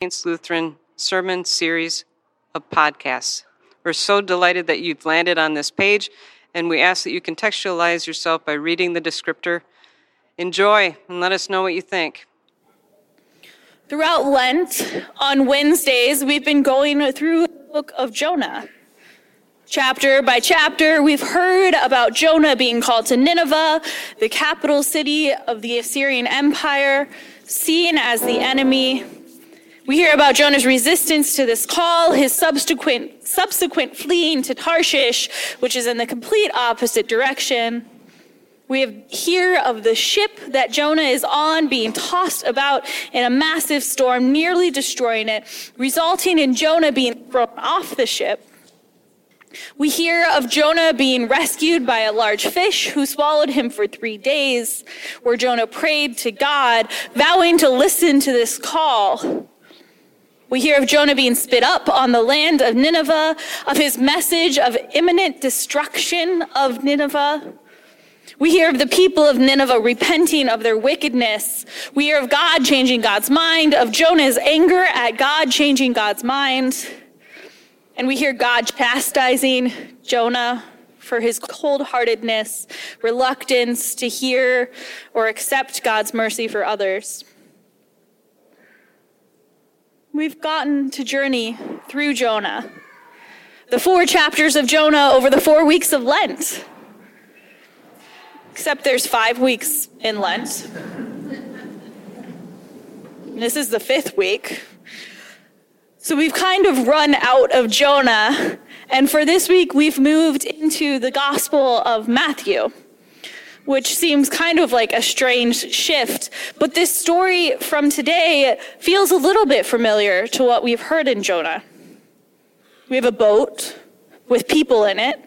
Lutheran sermon series of podcasts. We're so delighted that you've landed on this page, and we ask that you contextualize yourself by reading the descriptor. Enjoy and let us know what you think. Throughout Lent, on Wednesdays, we've been going through the book of Jonah. Chapter by chapter, we've heard about Jonah being called to Nineveh, the capital city of the Assyrian Empire, seen as the enemy. We hear about Jonah's resistance to this call, his subsequent, subsequent fleeing to Tarshish, which is in the complete opposite direction. We hear of the ship that Jonah is on being tossed about in a massive storm, nearly destroying it, resulting in Jonah being thrown off the ship. We hear of Jonah being rescued by a large fish who swallowed him for three days, where Jonah prayed to God, vowing to listen to this call. We hear of Jonah being spit up on the land of Nineveh, of his message of imminent destruction of Nineveh. We hear of the people of Nineveh repenting of their wickedness. We hear of God changing God's mind, of Jonah's anger at God changing God's mind. And we hear God chastising Jonah for his cold heartedness, reluctance to hear or accept God's mercy for others. We've gotten to journey through Jonah, the four chapters of Jonah over the four weeks of Lent. Except there's five weeks in Lent. This is the fifth week. So we've kind of run out of Jonah. And for this week, we've moved into the Gospel of Matthew, which seems kind of like a strange shift. But this story from today feels a little bit familiar to what we've heard in Jonah. We have a boat with people in it.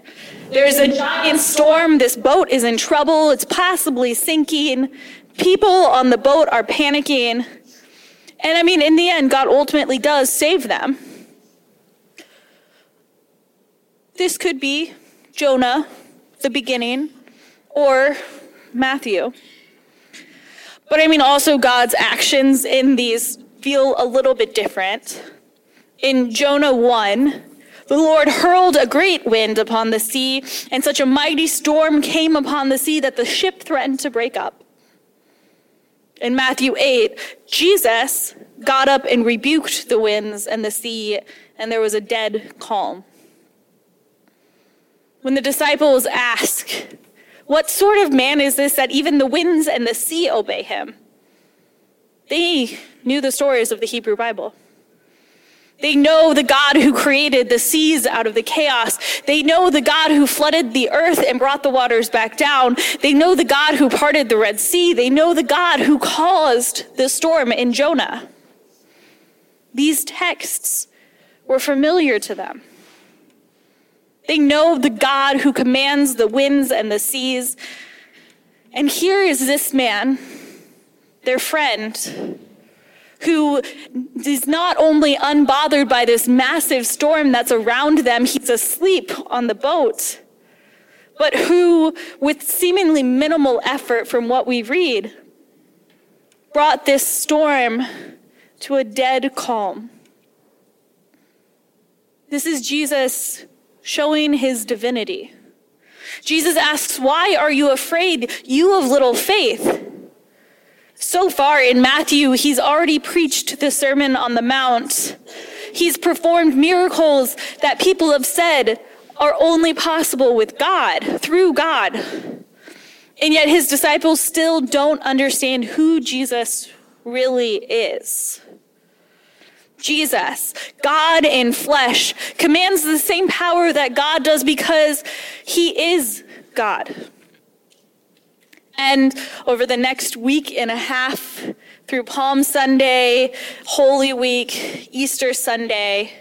There's a giant storm. This boat is in trouble. It's possibly sinking. People on the boat are panicking. And I mean, in the end, God ultimately does save them. This could be Jonah, the beginning, or Matthew. But I mean, also God's actions in these feel a little bit different. In Jonah 1, the Lord hurled a great wind upon the sea, and such a mighty storm came upon the sea that the ship threatened to break up. In Matthew 8, Jesus got up and rebuked the winds and the sea, and there was a dead calm. When the disciples ask, What sort of man is this that even the winds and the sea obey him? They knew the stories of the Hebrew Bible. They know the God who created the seas out of the chaos. They know the God who flooded the earth and brought the waters back down. They know the God who parted the Red Sea. They know the God who caused the storm in Jonah. These texts were familiar to them. They know the God who commands the winds and the seas. And here is this man, their friend, who is not only unbothered by this massive storm that's around them, he's asleep on the boat, but who, with seemingly minimal effort from what we read, brought this storm to a dead calm. This is Jesus showing his divinity. Jesus asks, Why are you afraid, you of little faith? So far in Matthew, he's already preached the Sermon on the Mount. He's performed miracles that people have said are only possible with God, through God. And yet his disciples still don't understand who Jesus really is. Jesus, God in flesh, commands the same power that God does because he is God. And over the next week and a half, through Palm Sunday, Holy Week, Easter Sunday,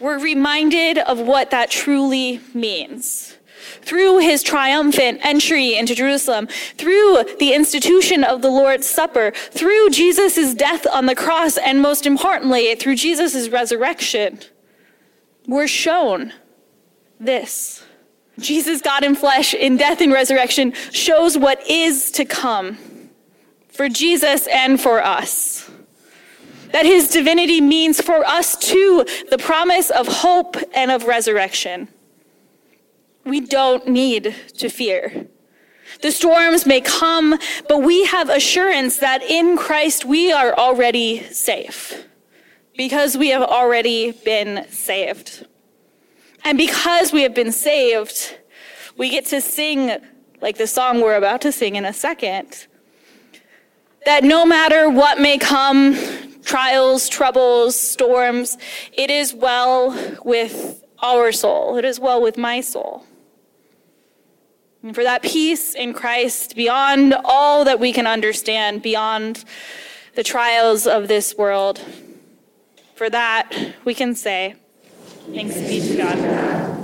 we're reminded of what that truly means through his triumphant entry into Jerusalem, through the institution of the Lord's Supper, through Jesus' death on the cross, and most importantly, through Jesus' resurrection, we're shown this. Jesus, God in flesh, in death and resurrection, shows what is to come for Jesus and for us. that his divinity means for us too the promise of hope and of resurrection. We don't need to fear. The storms may come, but we have assurance that in Christ we are already safe because we have already been saved. And because we have been saved, we get to sing like the song we're about to sing in a second. That no matter what may come, trials, troubles, storms, it is well with our soul. It is well with my soul. And for that peace in Christ beyond all that we can understand, beyond the trials of this world, for that we can say, Thanks be to God.